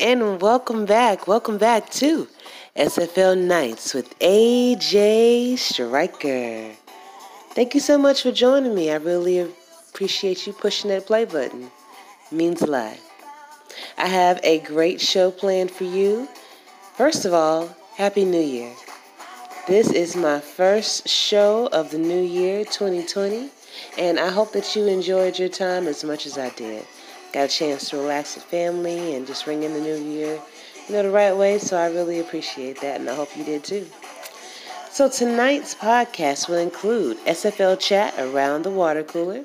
And welcome back. Welcome back to SFL Nights with AJ Striker. Thank you so much for joining me. I really appreciate you pushing that play button. It means a lot. I have a great show planned for you. First of all, Happy New Year. This is my first show of the new year 2020, and I hope that you enjoyed your time as much as I did. Got a chance to relax with family and just ring in the new year, you know, the right way, so I really appreciate that, and I hope you did too. So tonight's podcast will include SFL chat around the water cooler.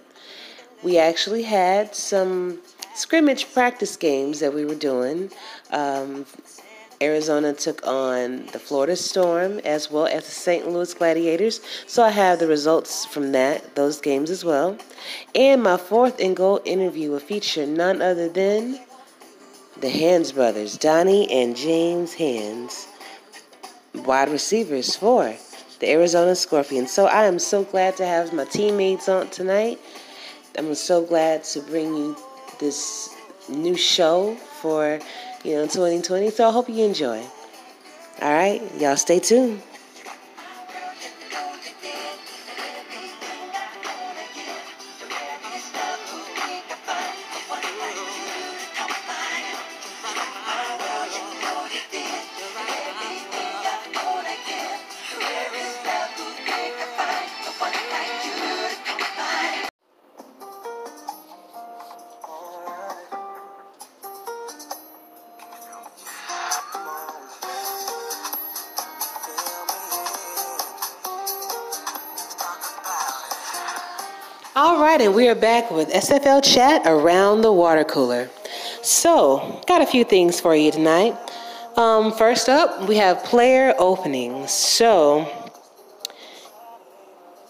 We actually had some scrimmage practice games that we were doing. Um, Arizona took on the Florida Storm as well as the St. Louis Gladiators. So I have the results from that, those games as well. And my fourth and goal interview will feature none other than the Hands brothers, Donnie and James Hands, wide receivers for the Arizona Scorpions. So I am so glad to have my teammates on tonight. I'm so glad to bring you this new show for you know, 2020. So I hope you enjoy. All right, y'all stay tuned. All right, and we are back with SFL Chat around the water cooler. So, got a few things for you tonight. Um, first up, we have player openings. So,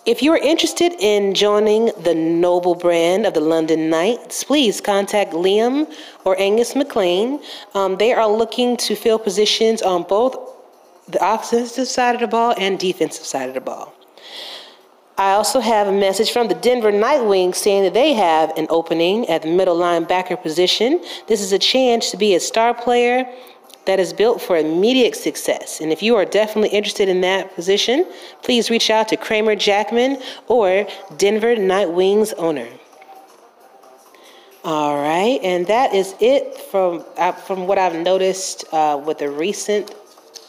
if you are interested in joining the noble brand of the London Knights, please contact Liam or Angus McLean. Um, they are looking to fill positions on both the offensive side of the ball and defensive side of the ball. I also have a message from the Denver Nightwings saying that they have an opening at the middle linebacker position. This is a chance to be a star player that is built for immediate success. And if you are definitely interested in that position, please reach out to Kramer Jackman or Denver Nightwings owner. All right, and that is it from uh, from what I've noticed uh, with the recent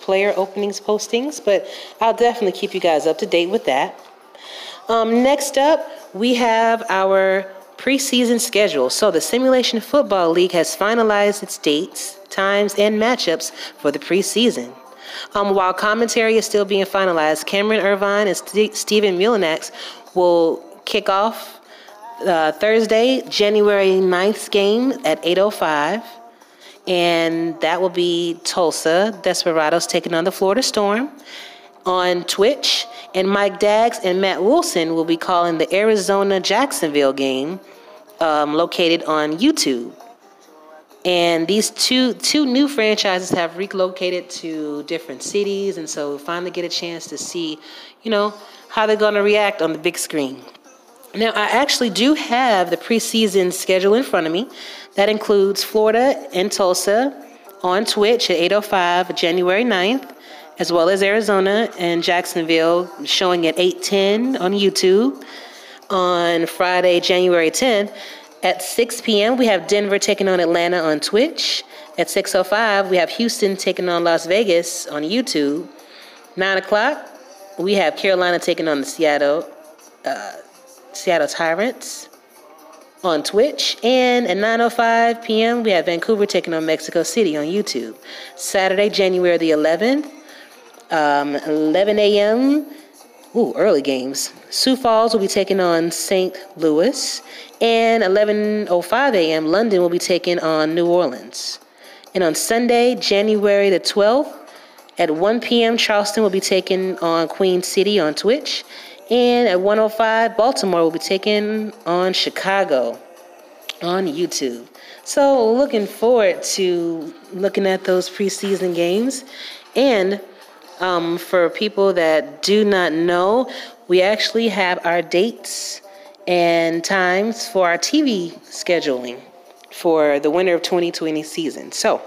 player openings postings. But I'll definitely keep you guys up to date with that. Um, next up, we have our preseason schedule. So the Simulation Football League has finalized its dates, times, and matchups for the preseason. Um, while commentary is still being finalized, Cameron Irvine and St- Stephen Mulinax will kick off uh, Thursday, January 9th game at 8.05. And that will be Tulsa Desperados taking on the Florida Storm on Twitch. And Mike Daggs and Matt Wilson will be calling the Arizona Jacksonville game um, located on YouTube. And these two two new franchises have relocated to different cities, and so finally get a chance to see, you know, how they're going to react on the big screen. Now, I actually do have the preseason schedule in front of me. That includes Florida and Tulsa on Twitch at 8:05 January 9th as well as Arizona and Jacksonville, showing at 8:10 on YouTube. On Friday, January 10th, at 6 p.m., we have Denver taking on Atlanta on Twitch. At 6:05, we have Houston taking on Las Vegas on YouTube. 9 o'clock, we have Carolina taking on the Seattle uh, Seattle Tyrants on Twitch. And at 9:05 p.m., we have Vancouver taking on Mexico City on YouTube. Saturday, January the 11th, um, 11 a.m. Ooh, early games. Sioux Falls will be taking on St. Louis, and 11:05 a.m. London will be taking on New Orleans. And on Sunday, January the 12th, at 1 p.m., Charleston will be taking on Queen City on Twitch, and at 1:05, Baltimore will be taking on Chicago on YouTube. So, looking forward to looking at those preseason games and um, for people that do not know, we actually have our dates and times for our TV scheduling for the winter of 2020 season. So,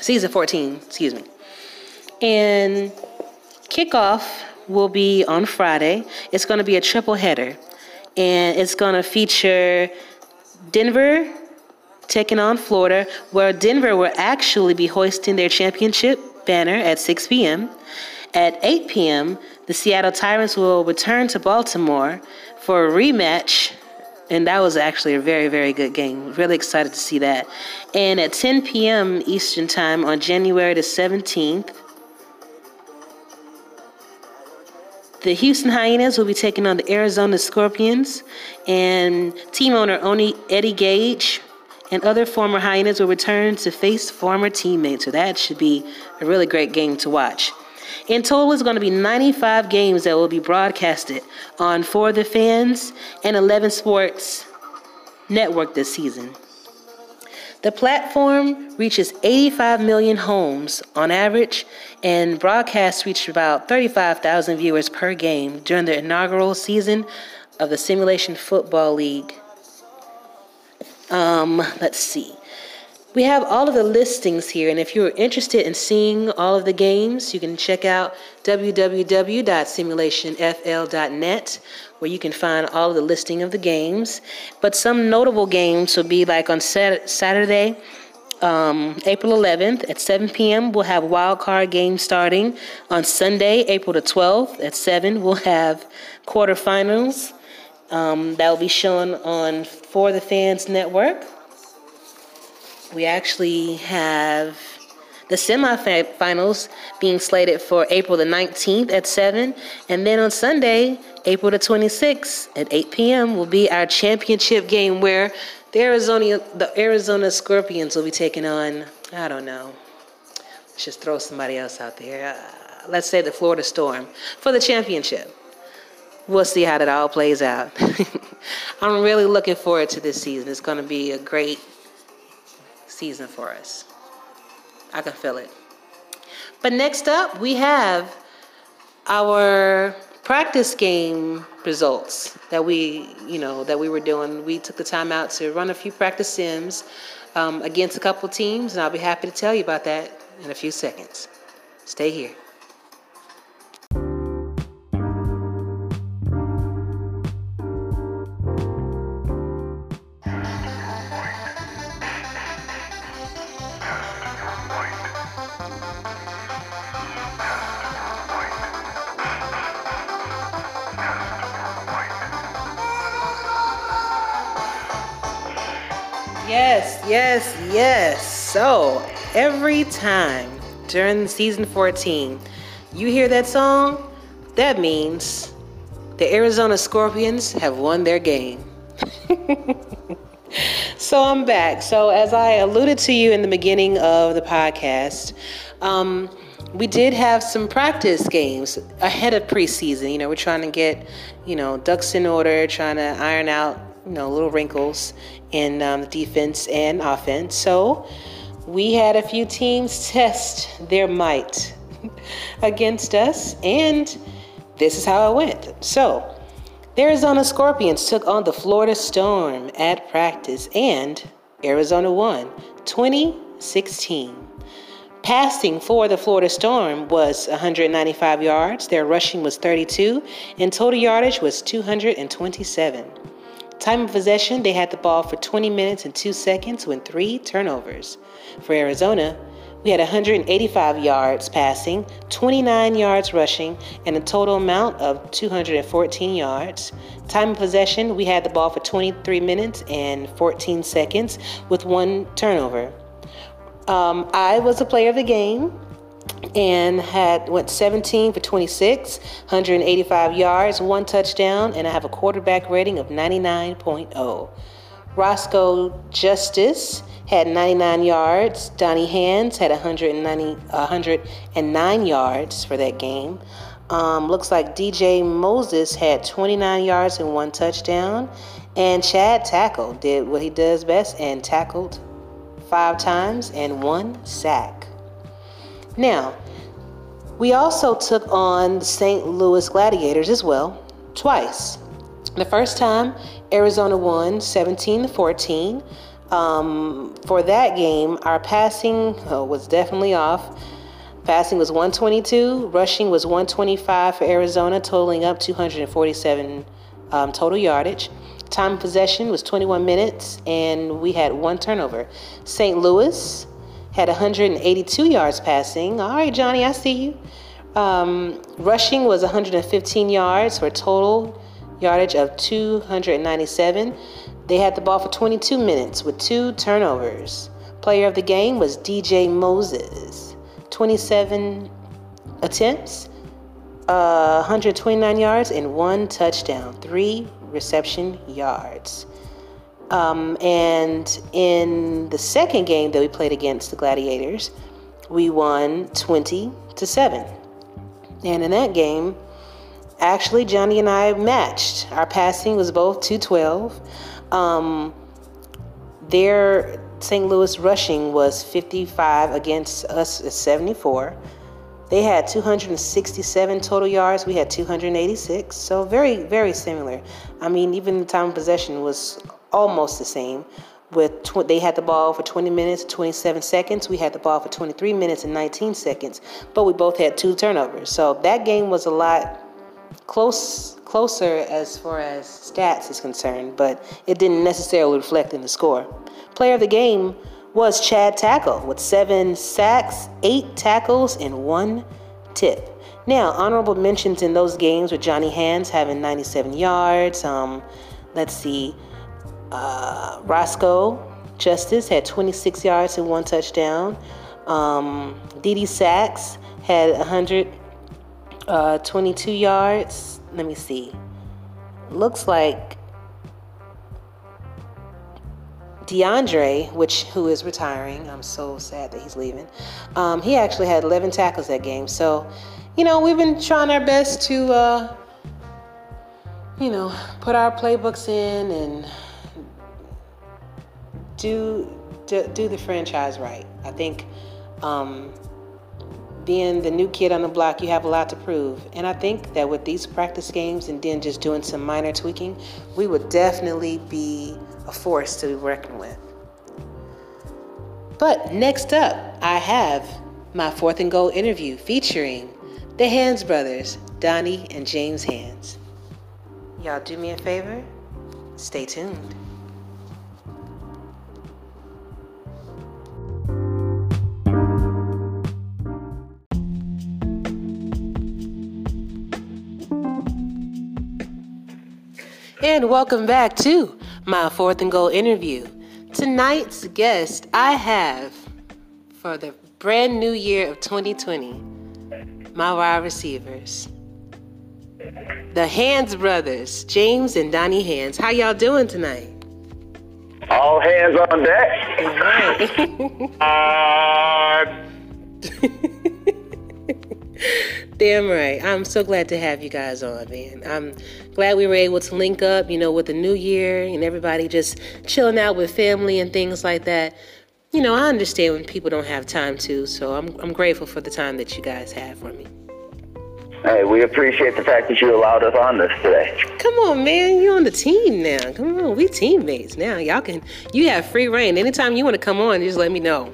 season 14, excuse me. And kickoff will be on Friday. It's going to be a triple header, and it's going to feature Denver taking on Florida, where Denver will actually be hoisting their championship banner at 6 p.m. At 8 p.m., the Seattle Tyrants will return to Baltimore for a rematch. And that was actually a very, very good game. Really excited to see that. And at 10 p.m. Eastern Time on January the 17th, the Houston Hyenas will be taking on the Arizona Scorpions. And team owner Oni Eddie Gage and other former Hyenas will return to face former teammates. So that should be a really great game to watch. In total, it's going to be 95 games that will be broadcasted on For the Fans and 11 Sports Network this season. The platform reaches 85 million homes on average, and broadcasts reach about 35,000 viewers per game during the inaugural season of the Simulation Football League. Um, let's see. We have all of the listings here, and if you're interested in seeing all of the games, you can check out www.simulationfl.net, where you can find all of the listing of the games. But some notable games will be like on Saturday, um, April 11th at 7 p.m. We'll have wild card games starting. On Sunday, April the 12th at 7, we'll have quarterfinals. Um, that will be shown on For the Fans Network. We actually have the semifinals being slated for April the 19th at 7. And then on Sunday, April the 26th at 8 p.m. will be our championship game where the Arizona, the Arizona Scorpions will be taking on, I don't know, let's just throw somebody else out there. Uh, let's say the Florida Storm for the championship we'll see how that all plays out. I'm really looking forward to this season. It's going to be a great season for us. I can feel it. But next up, we have our practice game results that we, you know, that we were doing. We took the time out to run a few practice sims um, against a couple teams, and I'll be happy to tell you about that in a few seconds. Stay here. Yes, yes, yes. So every time during season 14 you hear that song, that means the Arizona Scorpions have won their game. so I'm back. So, as I alluded to you in the beginning of the podcast, um, we did have some practice games ahead of preseason. You know, we're trying to get, you know, ducks in order, trying to iron out you know, little wrinkles in um, defense and offense. So we had a few teams test their might against us, and this is how it went. So the Arizona Scorpions took on the Florida Storm at practice, and Arizona won 2016. Passing for the Florida Storm was 195 yards, their rushing was 32, and total yardage was 227. Time of possession, they had the ball for 20 minutes and 2 seconds with three turnovers. For Arizona, we had 185 yards passing, 29 yards rushing, and a total amount of 214 yards. Time of possession, we had the ball for 23 minutes and 14 seconds with one turnover. Um, I was a player of the game and had went 17 for 26, 185 yards, one touchdown, and I have a quarterback rating of 99.0. Roscoe Justice had 99 yards. Donnie Hands had 190, 109 yards for that game. Um, looks like DJ Moses had 29 yards and one touchdown. And Chad Tackle did what he does best and tackled five times and one sack. Now, we also took on the St. Louis Gladiators as well, twice. The first time, Arizona won 17 14. Um, for that game, our passing uh, was definitely off. Passing was 122, rushing was 125 for Arizona, totaling up 247 um, total yardage. Time possession was 21 minutes, and we had one turnover. St. Louis had 182 yards passing. All right, Johnny, I see you. Um, rushing was 115 yards for a total yardage of 297. They had the ball for 22 minutes with two turnovers. Player of the game was DJ Moses. 27 attempts, uh, 129 yards, and one touchdown, three reception yards. Um, and in the second game that we played against the Gladiators, we won 20 to 7. And in that game, actually, Johnny and I matched. Our passing was both 212. Um, their St. Louis rushing was 55 against us at 74. They had 267 total yards. We had 286. So very, very similar. I mean, even the time of possession was almost the same. With tw- they had the ball for 20 minutes, 27 seconds. We had the ball for 23 minutes and 19 seconds. But we both had two turnovers. So that game was a lot close, closer as far as stats is concerned. But it didn't necessarily reflect in the score. Player of the game was Chad Tackle with seven sacks, eight tackles, and one tip. Now, honorable mentions in those games with Johnny Hands having 97 yards. Um, let's see, uh, Roscoe Justice had 26 yards and one touchdown. Um, Didi Sachs had 122 uh, yards. Let me see. Looks like DeAndre, which who is retiring, I'm so sad that he's leaving. Um, he actually had 11 tackles that game. So, you know, we've been trying our best to, uh, you know, put our playbooks in and do do, do the franchise right. I think um, being the new kid on the block, you have a lot to prove. And I think that with these practice games and then just doing some minor tweaking, we would definitely be a force to be reckoned with. But next up, I have my fourth and goal interview featuring the Hands brothers, Donnie and James Hands. Y'all do me a favor, stay tuned. And welcome back to my fourth and goal interview. Tonight's guest I have for the brand new year of 2020, my wide receivers. The Hands brothers, James and Donnie Hands. How y'all doing tonight? All hands on deck. All right. uh... Damn right. I'm so glad to have you guys on, man. I'm glad we were able to link up, you know, with the new year and everybody just chilling out with family and things like that. You know, I understand when people don't have time to, so I'm, I'm grateful for the time that you guys have for me. Hey, we appreciate the fact that you allowed us on this today. Come on, man. You're on the team now. Come on. We teammates now. Y'all can, you have free reign. Anytime you want to come on, just let me know.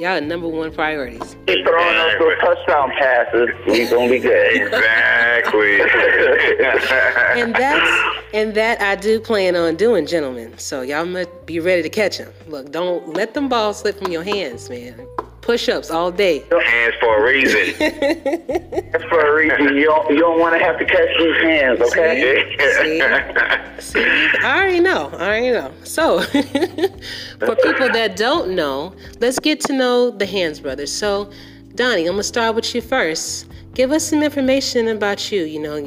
Y'all are number one priorities. Keep throwing us those touchdown passes. We gonna be good. exactly. and that's and that I do plan on doing, gentlemen. So y'all must be ready to catch them. Look, don't let them balls slip from your hands, man push-ups all day. Hands for a reason. That's for a reason. You don't, you don't want to have to catch these hands, okay? See? See? See? I already know. I already know. So, for people that don't know, let's get to know the Hands brothers. So, Donnie, I'm gonna start with you first. Give us some information about you. You know,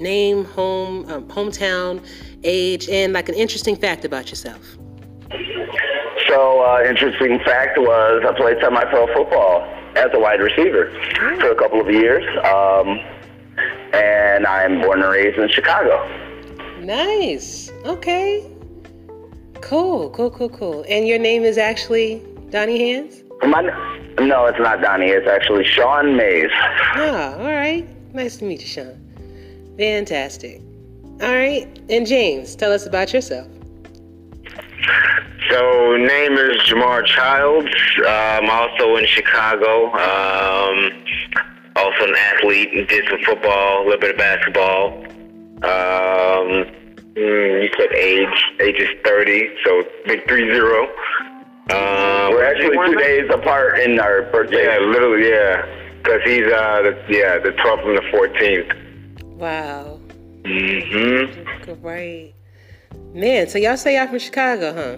name, home, um, hometown, age, and like an interesting fact about yourself. So, uh, interesting fact was I played semi-pro football as a wide receiver for a couple of years, um, and I'm born and raised in Chicago. Nice. Okay. Cool. Cool. Cool. Cool. And your name is actually Donnie Hands. My, no, it's not Donnie. It's actually Sean Mays. Ah, all right. Nice to meet you, Sean. Fantastic. All right. And James, tell us about yourself. So name is Jamar Childs. I'm also in Chicago. Um, also an athlete. Did some football, a little bit of basketball. Um, mm, you said age. Age is 30, so big three zero. Um, We're actually two days apart in our birthday. Yeah, literally, yeah. Because he's uh, the, yeah, the 12th and the 14th. Wow. Mm-hmm. Great. Man, so y'all say y'all from Chicago, huh?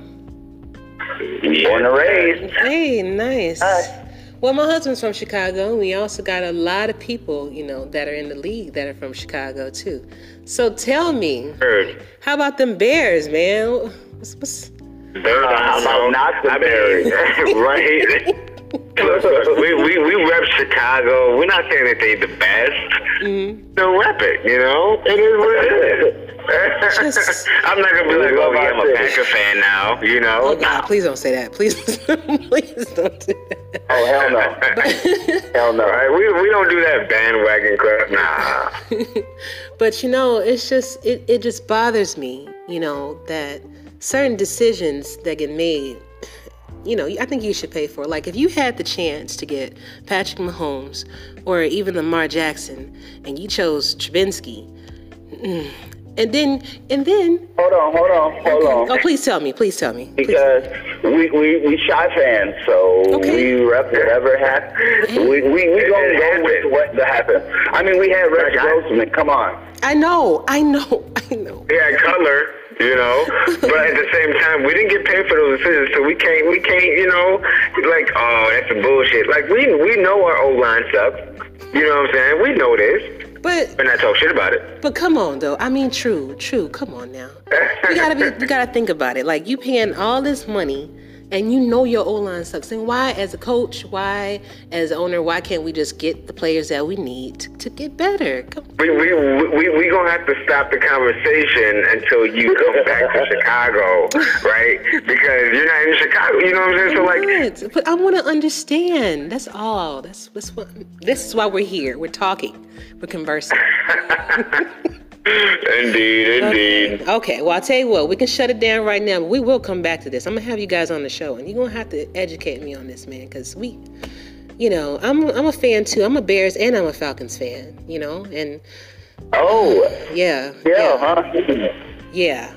Born and raised. Hey, nice. Hi. Well, my husband's from Chicago. and We also got a lot of people, you know, that are in the league that are from Chicago too. So tell me, Heard. how about them Bears, man? What's, what's, They're Uh, how about not the Bears? right? Look, look, we, we, we rep Chicago. We're not saying that they the best. Mm-hmm. They'll rep it, you know? It is what it is. Just- I'm not going to be like, oh, yeah, I'm a city. Packer fan now, you know? oh God, please don't say that. Please, please don't do that. Oh hell no, hell no. Right? We, we don't do that bandwagon crap. Nah. But you know, it's just it, it just bothers me, you know, that certain decisions that get made, you know, I think you should pay for. Like if you had the chance to get Patrick Mahomes or even Lamar Jackson and you chose Trubinsky, mm, and then and then Hold on, hold on, hold on. oh please tell me, please tell me. Please. Because we, we, we shy fans, so Okay. we rep whatever happened. We, we, we It- gonna go with what that happened. I mean, we had Rex I- Grossman. Come on. I know, I know, I know. Had color, you know, but at the same time, we didn't get paid for those decisions, so we can't, we can't, you know, like, oh, that's some bullshit. Like, we we know our O line sucks. You know what I'm saying? We know this, But but not talk shit about it. But come on, though. I mean, true, true. Come on now. You gotta be. You gotta think about it. Like you paying all this money, and you know your O line sucks. And why, as a coach, why, as owner, why can't we just get the players that we need to, to get better? Come We we we we gonna have to stop the conversation until you come back to Chicago, right? Because you're not in Chicago. You know what I'm saying? So like. But I want to understand. That's all. That's that's what. This is why we're here. We're talking. We're conversing. indeed, indeed. Okay, well, I'll tell you what, we can shut it down right now, but we will come back to this. I'm gonna have you guys on the show, and you're gonna have to educate me on this, man, because we, you know, I'm I'm a fan too. I'm a Bears and I'm a Falcons fan, you know, and Oh, yeah, yeah, huh? yeah.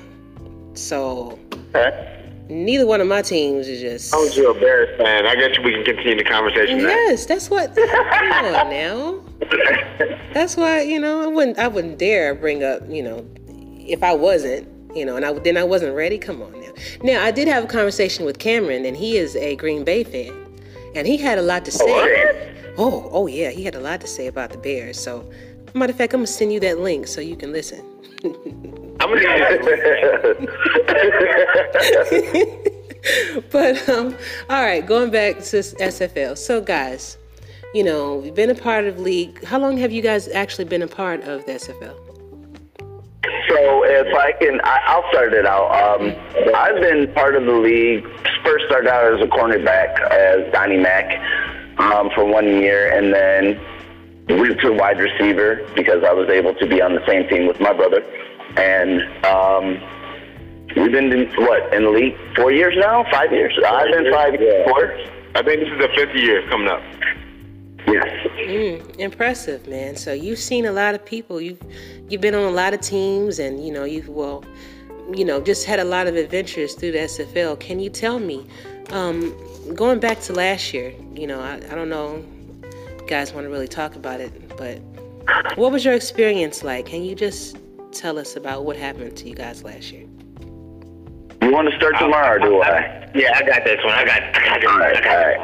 So Okay. Neither one of my teams is just. I was you a Bears fan. I guess we can continue the conversation. now. Yes, that's what. Come on now. That's why you know I wouldn't I wouldn't dare bring up you know if I wasn't you know and I then I wasn't ready. Come on now. Now I did have a conversation with Cameron and he is a Green Bay fan and he had a lot to oh, say. Okay. Oh oh yeah, he had a lot to say about the Bears. So matter of fact, I'm gonna send you that link so you can listen. I'm gonna give but um, all right, going back to SFL. So guys, you know we've been a part of league. How long have you guys actually been a part of the SFL? So if I can, I, I'll start it out. Um, I've been part of the league. First started out as a cornerback as Donnie Mack um, for one year, and then moved to wide receiver because I was able to be on the same team with my brother. And um, we've been in, what in the league four years now, five years. I've been five four. I think this is the fifth year coming up. Yes. Mm, impressive, man. So you've seen a lot of people. You've you've been on a lot of teams, and you know you've well, you know, just had a lot of adventures through the SFL. Can you tell me, um, going back to last year? You know, I, I don't know, guys want to really talk about it, but what was your experience like? Can you just tell us about what happened to you guys last year? You want to start tomorrow, or do I? Yeah, I got this one. I got, I got this All one. I right. got All this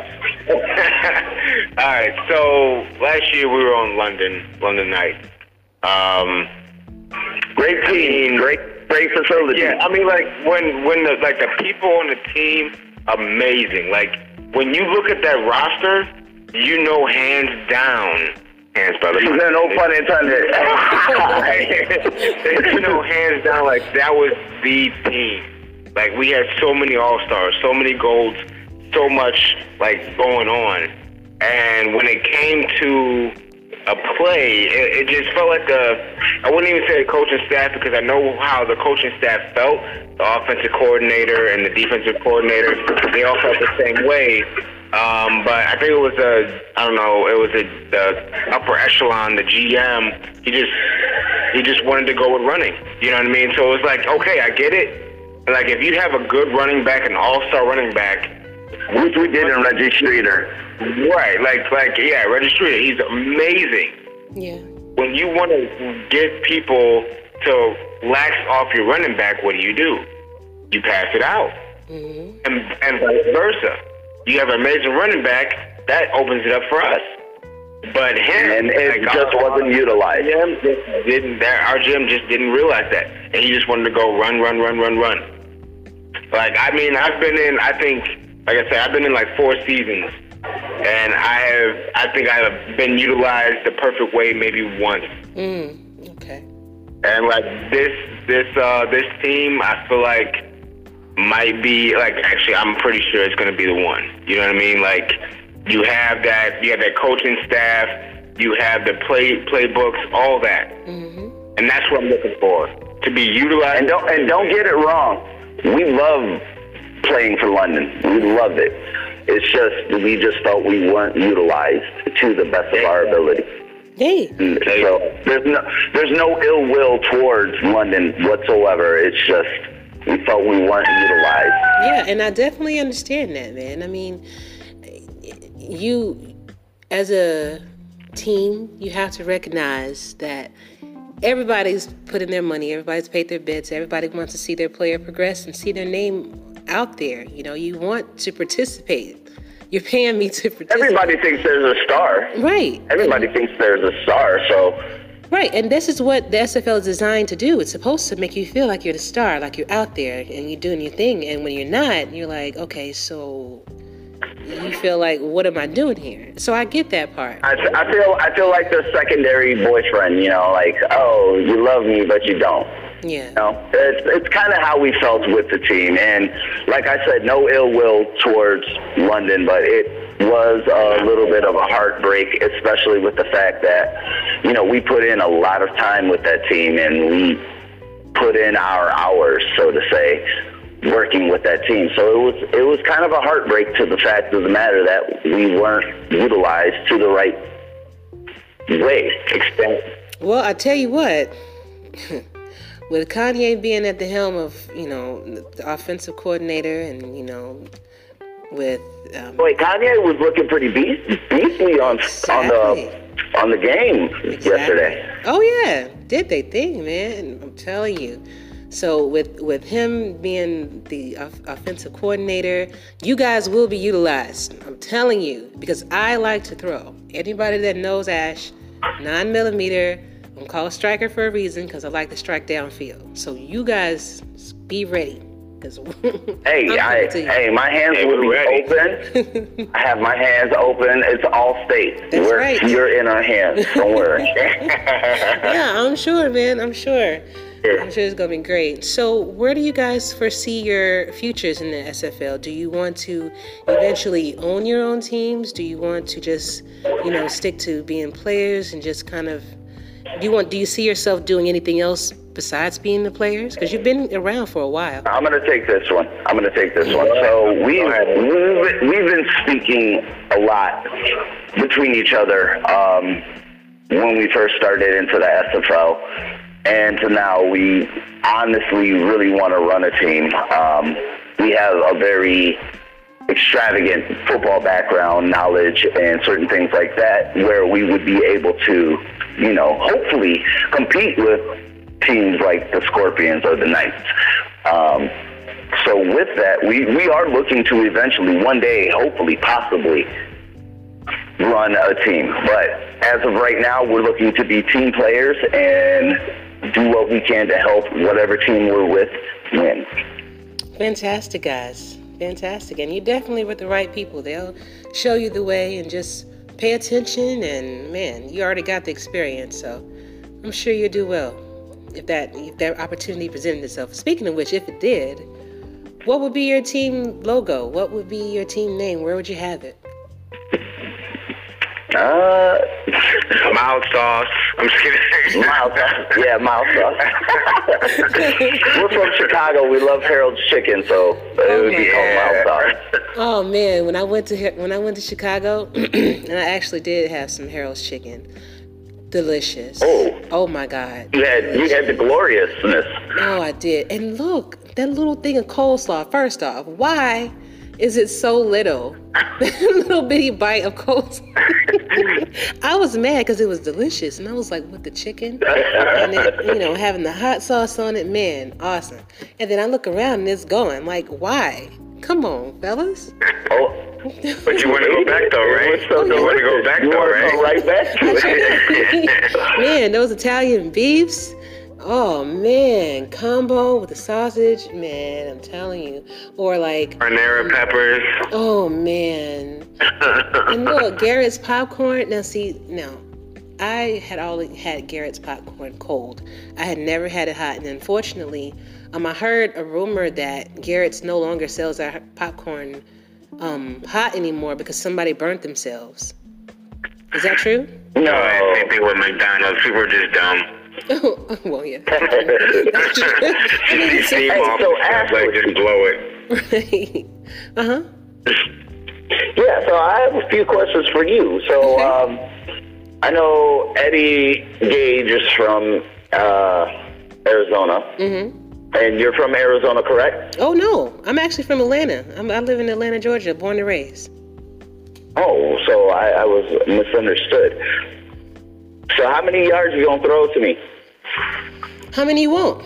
right. one. all right. So last year we were on London, London Knight. Um, Great team. Great. Great facility. yeah, I mean, like when when the like the people on the team, amazing. Like when you look at that roster, you know hands down, hands brother. no pun intended. you know, hands down, like that was the team. Like we had so many all stars, so many golds, so much like going on, and when it came to a play, it, it just felt like a I wouldn't even say the coaching staff because I know how the coaching staff felt. The offensive coordinator and the defensive coordinator, they all felt the same way. Um, but I think it was a, I don't know, it was a, the upper echelon, the GM. He just, he just wanted to go with running. You know what I mean? So it was like, okay, I get it. Like if you have a good running back, an all-star running back, which we did in Reggie Streeter. Right, like, like, yeah, Reggie Streeter, he's amazing. Yeah. When you want to get people to lax off your running back, what do you do? You pass it out, mm-hmm. and and vice versa you have an amazing running back, that opens it up for us. But him and it like, just wasn't utilized. Him didn't that our gym just didn't realize that, and he just wanted to go run, run, run, run, run. Like I mean, I've been in. I think, like I said, I've been in like four seasons, and I have. I think I have been utilized the perfect way maybe once. Mm, okay. And like this, this, uh, this team, I feel like might be like actually I'm pretty sure it's gonna be the one. You know what I mean? Like you have that you have that coaching staff, you have the play playbooks, all that, mm-hmm. and that's what I'm looking for to be utilized. And don't and don't get it wrong, we love playing for London. We love it. It's just we just felt we weren't utilized to the best of our ability. Hey. So there's no there's no ill will towards London whatsoever. It's just we felt we weren't utilized. Yeah, and I definitely understand that, man. I mean, you, as a team, you have to recognize that everybody's putting their money, everybody's paid their bids, everybody wants to see their player progress and see their name out there. You know, you want to participate. You're paying me to participate. Everybody thinks there's a star. Right. Everybody thinks there's a star, so Right, and this is what the SFL is designed to do. It's supposed to make you feel like you're the star, like you're out there and you're doing your thing. And when you're not, you're like, okay, so you feel like, what am I doing here? So I get that part. I, I feel I feel like the secondary boyfriend. You know, like, oh, you love me, but you don't. Yeah. You know, it's it's kind of how we felt with the team, and like I said, no ill will towards London, but it was a little bit of a heartbreak, especially with the fact that, you know, we put in a lot of time with that team and we put in our hours, so to say, working with that team. So it was it was kind of a heartbreak to the fact of the matter that we weren't utilized to the right way, extent. Well, I tell you what. with Kanye being at the helm of, you know, the offensive coordinator and, you know, with. Um, Wait, Kanye was looking pretty beast, beastly on exactly. on the on the game exactly. yesterday. Oh yeah, did they think, man? I'm telling you. So with with him being the offensive coordinator, you guys will be utilized. I'm telling you because I like to throw. Anybody that knows Ash, nine millimeter. I'm called striker for a reason because I like to strike downfield. So you guys be ready. Cause hey, I, hey, my hands hey, will be ready. open. I have my hands open. It's all state. That's we're, right. You're in our hands. Don't worry. yeah, I'm sure, man. I'm sure. I'm sure it's gonna be great. So, where do you guys foresee your futures in the SFL? Do you want to eventually own your own teams? Do you want to just, you know, stick to being players and just kind of? Do you want? Do you see yourself doing anything else besides being the players? Because you've been around for a while. I'm going to take this one. I'm going to take this one. So we've, we've, we've been speaking a lot between each other um, when we first started into the SFL. And to now, we honestly really want to run a team. Um, we have a very extravagant football background, knowledge, and certain things like that, where we would be able to, you know, hopefully compete with teams like the Scorpions or the Knights. Um, so with that, we, we are looking to eventually, one day, hopefully, possibly, run a team. But as of right now, we're looking to be team players and do what we can to help whatever team we're with win. Fantastic, guys. Fantastic. And you're definitely with the right people. They'll show you the way and just pay attention. And man, you already got the experience. So I'm sure you'll do well if that if that opportunity presented itself. Speaking of which, if it did, what would be your team logo? What would be your team name? Where would you have it? Uh, Mild sauce. I'm just kidding. mild sauce. Yeah, mild sauce. We're from Chicago. We love Harold's chicken, so it would be called mild sauce. Oh man, when I went to when I went to Chicago, and I actually did have some Harold's chicken. Delicious. Oh. Oh my God. You had you had the gloriousness. Oh, I did. And look, that little thing of coleslaw. First off, why is it so little? little bitty bite of coleslaw. I was mad because it was delicious, and I was like, with the chicken and it, you know, having the hot sauce on it, man, awesome. And then I look around and it's going. Like, why? Come on, fellas. Oh. But you want to go back though, right? so you want to go back though, right? go right back to it. man, those Italian beefs. Oh man, combo with the sausage, man, I'm telling you. Or like, Carnera peppers. oh man. and look, Garrett's popcorn. Now see, no. I had only had Garrett's popcorn cold. I had never had it hot, and unfortunately, um, I heard a rumor that Garrett's no longer sells our popcorn um, hot anymore because somebody burnt themselves. Is that true? No, I same thing with McDonald's. People are just dumb. well, yeah. See steam Hey, off so the stuff, like just blow it. uh huh. Yeah, so I have a few questions for you. So um, I know Eddie Gage is from uh, Arizona, mm-hmm. And you're from Arizona, correct? Oh no, I'm actually from Atlanta. I'm, I live in Atlanta, Georgia, born and raised. Oh, so I, I was misunderstood. So how many yards are you gonna throw to me? How many you want?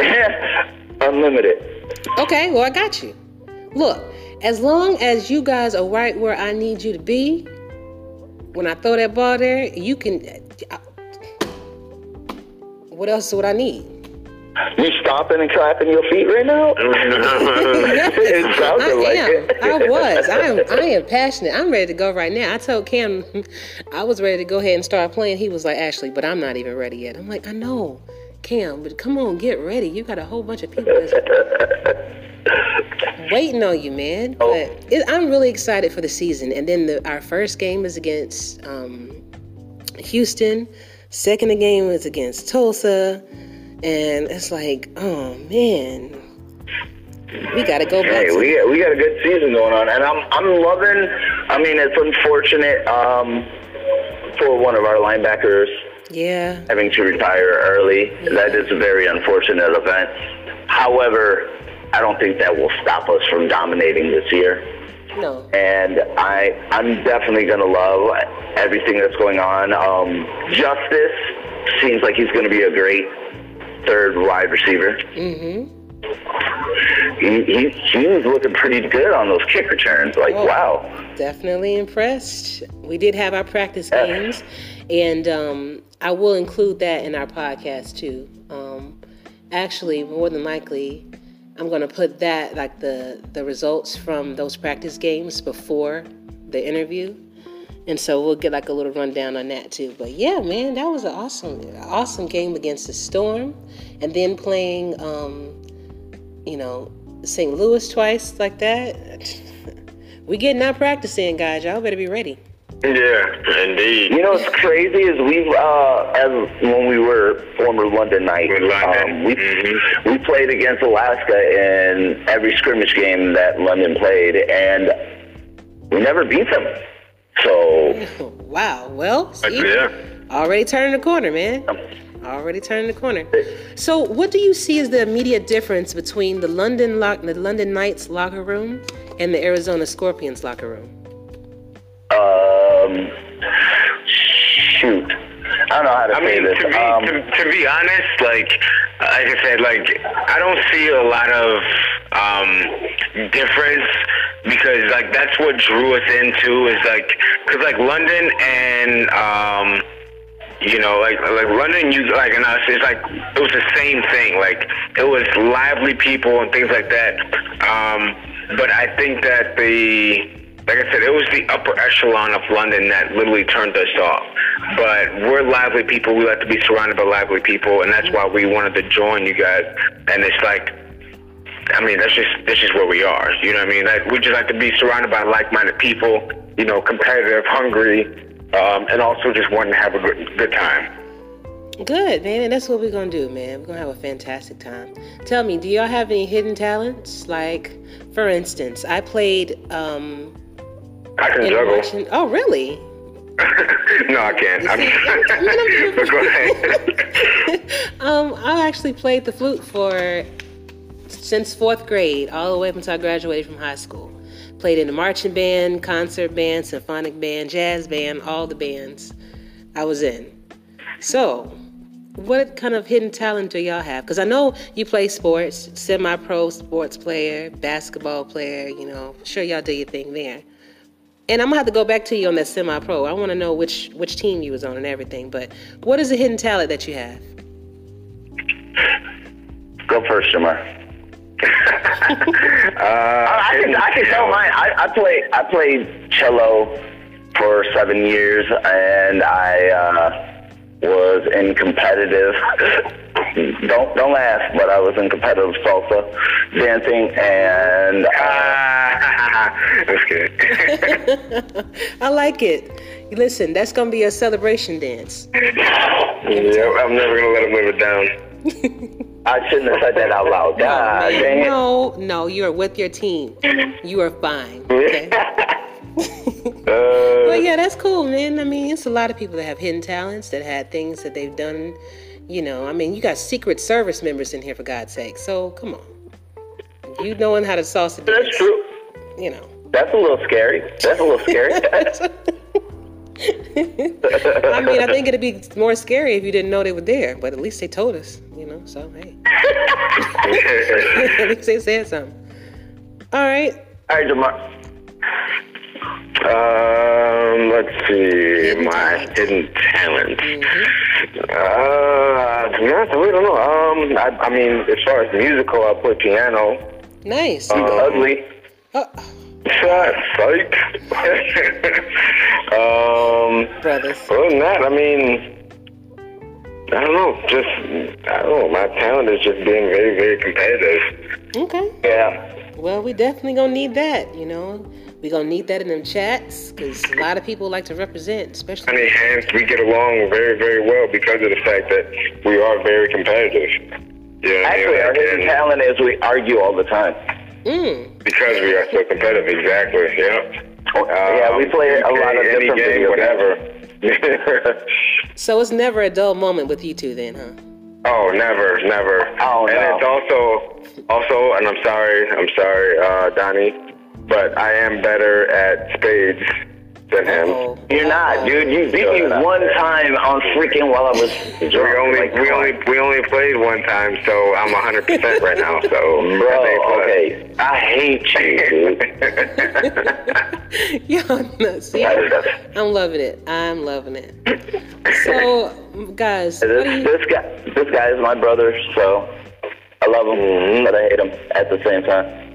Unlimited. Okay, well I got you. Look, as long as you guys are right where I need you to be, when I throw that ball there, you can. What else would I need? You stomping and clapping your feet right now? it sounded I like am. it. I was. I am. I am passionate. I'm ready to go right now. I told Cam I was ready to go ahead and start playing. He was like, Ashley, but I'm not even ready yet. I'm like, I know, Cam, but come on, get ready. You got a whole bunch of people that's waiting on you, man. Oh. But it, I'm really excited for the season. And then the, our first game is against um, Houston. Second game is against Tulsa. And it's like, oh man, we got to go back. Hey, we we got a good season going on, and I'm I'm loving. I mean, it's unfortunate um, for one of our linebackers yeah. having to retire early. That is a very unfortunate event. However, I don't think that will stop us from dominating this year. No. And I I'm definitely gonna love everything that's going on. Um, Justice seems like he's gonna be a great third wide receiver. Mm-hmm. He, he, he was looking pretty good on those kick returns. Like, Oh. wow. Definitely impressed. We did have our practice Yeah. games, and um, I will include that in our podcast too. Um, actually, more than likely, I'm going to put that like the the results from those practice games before the interview, and so we'll get like a little rundown on that too. But yeah, man, that was an awesome awesome game against the Storm, and then playing, um, you know, St. Louis twice like that. we getting our practice in, guys. Y'all better be ready. Yeah, indeed. You know what's crazy is we, uh, as when we were former London Knights, London, um, we mhm. we played against Alaska in every scrimmage game that London played, and we never beat them. So Wow. Well, see, Yeah. already turning the corner, man. Already turning the corner. So, what do you see as the immediate difference between the London lock, the London Knights locker room, and the Arizona Scorpions locker room? Um, shoot, I don't know how to I say mean, this. to be um, to, to be honest, like like I said, like I don't see a lot of um, difference because like that's what drew us into is like because like London and um, you know like like London you like and us it's like it was the same thing like it was lively people and things like that. Um, but I think that the like I said, it was the upper echelon of London that literally turned us off. But we're lively people. We like to be surrounded by lively people, and that's why we wanted to join you guys. And it's like, I mean, that's just that's just where we are. You know what I mean? Like we just like to be surrounded by like-minded people. You know, competitive, hungry, um, and also just wanting to have a good good time. Good, man. And that's what we're going to do, man. We're going to have a fantastic time. Tell me, do y'all have any hidden talents? Like, for instance, I played. Um, I can juggle. Oh, really? no, I can't. I'm, See, but go ahead. Um, I actually played the flute for since fourth grade, all the way up until I graduated from high school. Played in the marching band, concert band, symphonic band, jazz band, all the bands I was in. So, what kind of hidden talent do y'all have? Because I know you play sports, semi-pro sports player, basketball player. You know, sure y'all do your thing there. And I'm gonna have to go back to you on that semi-pro. I want to know which which team you was on and everything. But what is the hidden talent that you have? Go first, Jamar. Uh, I can I can tell mine. I, I play I played cello for seven years, and I uh, was in competitive. don't don't laugh, but I was in competitive salsa dancing, and uh, Ah, that's good. I like it. Listen, that's gonna be a celebration dance. yeah, I'm never gonna let him live it down. I shouldn't have said that out loud. God dang no, no, you're with your team. You are fine. Okay. Uh, But yeah, that's cool, man. I mean, it's a lot of people that have hidden talents that had things that they've done. You know, I mean, you got Secret Service members in here for God's sake. So come on, you knowing how to salsa dance. That's true. You know. That's a little scary. That's a little scary. I mean, I think it'd be more scary if you didn't know they were there, but at least they told us, you know. So hey, at least they said something. All right. All right, Jamar. Um, let's see, Hidden my talent. hidden talent. Uh, to be honest, I really don't know. Um, I, I mean, as far as musical, I play piano. Nice. Um, Ugly. Oh, Shut, psych. um, brothers. other than that, I mean, I don't know. Just, I don't know. My talent is just being very, very competitive. Okay. Yeah. Well, we definitely gonna need that. You know, we gonna need that in them chats because a lot of people like to represent, especially. I mean, hands, we get along very, very well because of the fact that we are very competitive. Yeah, Actually, our hidden talent is we argue all the time. Mm. because we are so competitive. Exactly. Yeah. yeah, we play a lot of any different game, video whatever. So it's never a dull moment with you two, then, huh? oh, never, never. Oh, and no. it's also, also, and I'm sorry, I'm sorry, uh, Donnie, but I am better at spades than him. Oh. You're not, dude. You beat me one time on freaking while I was drunk. We only, like, we only, we only played one time, so I'm 100 percent right now. So, Bro, okay. I hate you, dude. Y'all. See, I'm loving it. I'm loving it. So, guys, what do This, you? this guy, this guy is my brother, so I love him, mm-hmm. but I hate him at the same time.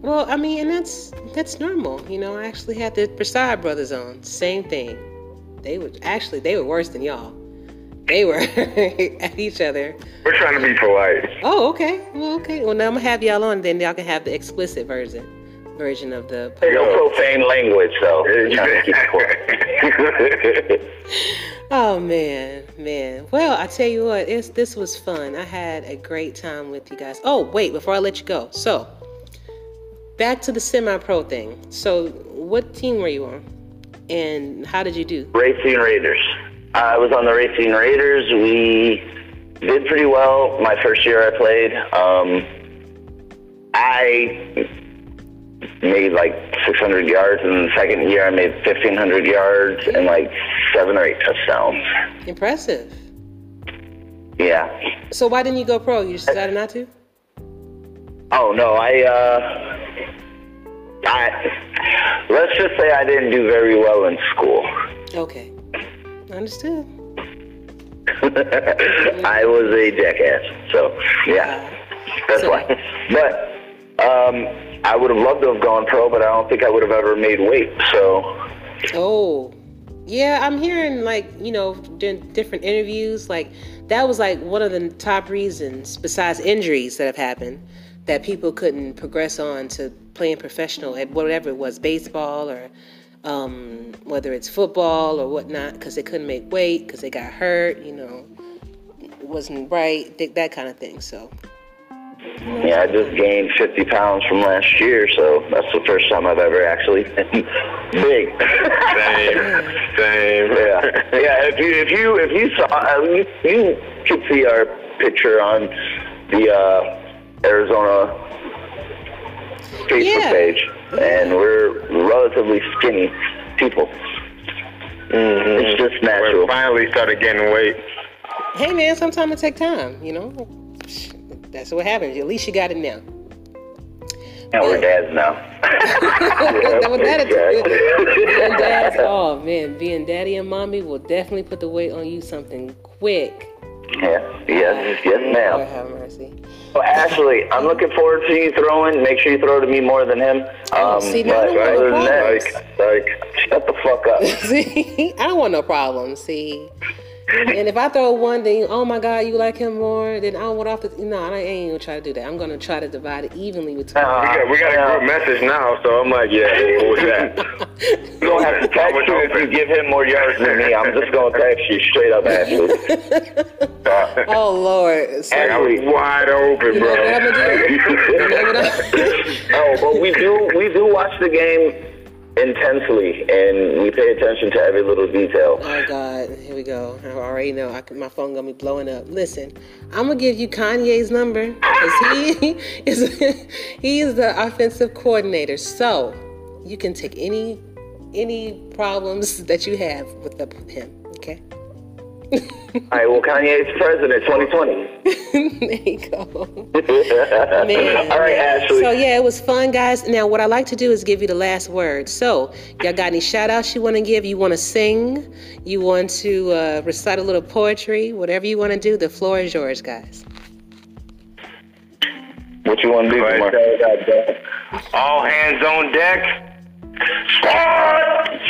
Well, I mean, and that's that's normal. You know, I actually had the Prasad brothers on. Same thing. They were actually they were worse than y'all. They were at each other. we're trying to be polite. Oh, okay. Well, okay. Well, now I'm gonna have y'all on. Then y'all can have the explicit version version of the. There's no profane language, so trying to keep it. Oh man, man. Well, I tell you what, it's this was fun. I had a great time with you guys. Oh, wait, before I let you go. So, back to the semi-pro thing. So, what team were you on? And how did you do? Racing Raiders. I was on the Racing Raiders. We did pretty well my first year I played. Um, I made like 600 yards, and the second year I made 1,500 yards and like seven or eight touchdowns. Impressive. Yeah. So why didn't you go pro? You just decided not to? Oh no, I uh, I let's just say I didn't do very well in school. Okay. Understood. I was a jackass. So yeah, that's So- why. But um, I would have loved to have gone pro, but I don't think I would have ever made weight. So Oh, yeah. I'm hearing like you know doing different interviews. Like that was like one of the top reasons, besides injuries that have happened, that people couldn't progress on to playing professional at whatever it was, baseball or um, whether it's football or whatnot, because they couldn't make weight, because they got hurt, you know, wasn't right, that kind of thing. So. Yeah, I just gained 50 pounds from last year, so that's the first time I've ever actually been big. Same, same. Yeah, yeah. If you if you if you saw, you, you could see our picture on the uh, Arizona Facebook Yeah. page, and we're relatively skinny people. Mm-hmm. It's just natural. We natural. finally started getting weight. Hey man, sometimes it take time, you know. That's what happens. At least you got it now. And we're dads now. that was that Exactly. being dads, oh man, being daddy and mommy will definitely put the weight on you something quick. Yeah. Yes. Yes, Lord ma'am. have mercy. Well, Ashley, I'm looking forward to you throwing. Make sure you throw to me more than him. Oh, Um, see, but don't other no than that, like, like, shut the fuck up. See, I don't want no problems. See, and if I throw one, then oh my God, you like him more, then I don't want off the. No, I ain't gonna try to do that. I'm gonna try to divide it evenly between. Uh, We got, we got a group message now, so I'm like, yeah, what was that? You don't have to text much you if you give him more yards than me. I'm just gonna text you straight up, Ashley. oh Lord, so, I was wide open, bro. what I'm gonna do? You know what I'm- oh, but we do we do watch the game intensely, and we pay attention to every little detail. Oh God, here we go. I already know. I, my phone gonna be blowing up. Listen, I'm gonna give you Kanye's number because he is he is the offensive coordinator. So you can take any any problems that you have with the, him. Okay. All right, well, Kanye's president 2020. there you go. Man. All right, Ashley. So yeah, it was fun, guys. Now, what I like to do is give you the last word. So, y'all got any shout outs you want to give? You want to sing? You want to uh, recite a little poetry? Whatever you want to do, the floor is yours, guys. What you want to do, Right. Marcel? All hands on deck. Sport!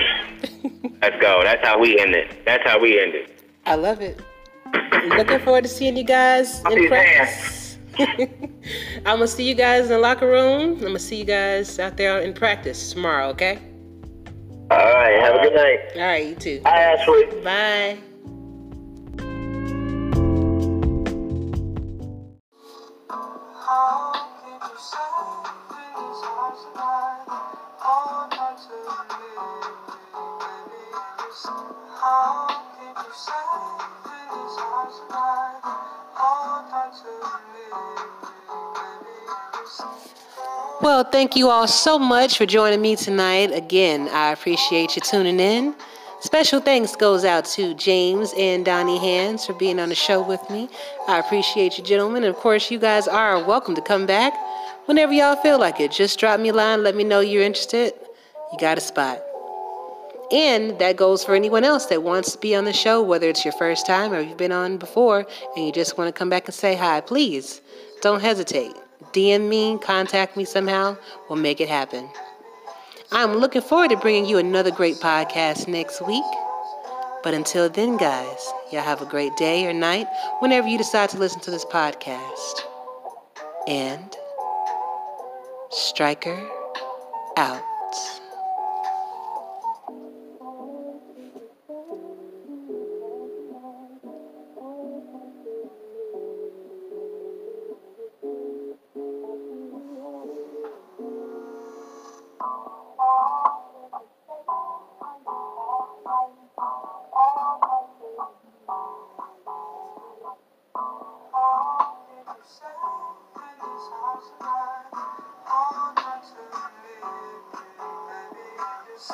Let's go. That's how we end it. That's how we end it. I love it. Looking forward to seeing you guys in practice. I'm gonna see you guys in the locker room. I'm gonna see you guys out there in practice tomorrow. Okay. All right, have a good night. All right, you too. Bye, Ashley. Bye. Well, thank you all so much for joining me tonight. Again, I appreciate you tuning in. Special thanks goes out to James and Donnie Hands for being on the show with me. I appreciate you, gentlemen. And of course, you guys are welcome to come back whenever y'all feel like it. Just drop me a line, let me know you're interested. You got a spot. And that goes for anyone else that wants to be on the show, whether it's your first time or you've been on before and you just want to come back and say hi. Please don't hesitate. DM me, contact me somehow. We'll make it happen. I'm looking forward to bringing you another great podcast next week. But until then, guys, y'all have a great day or night whenever you decide to listen to this podcast. And Striker out.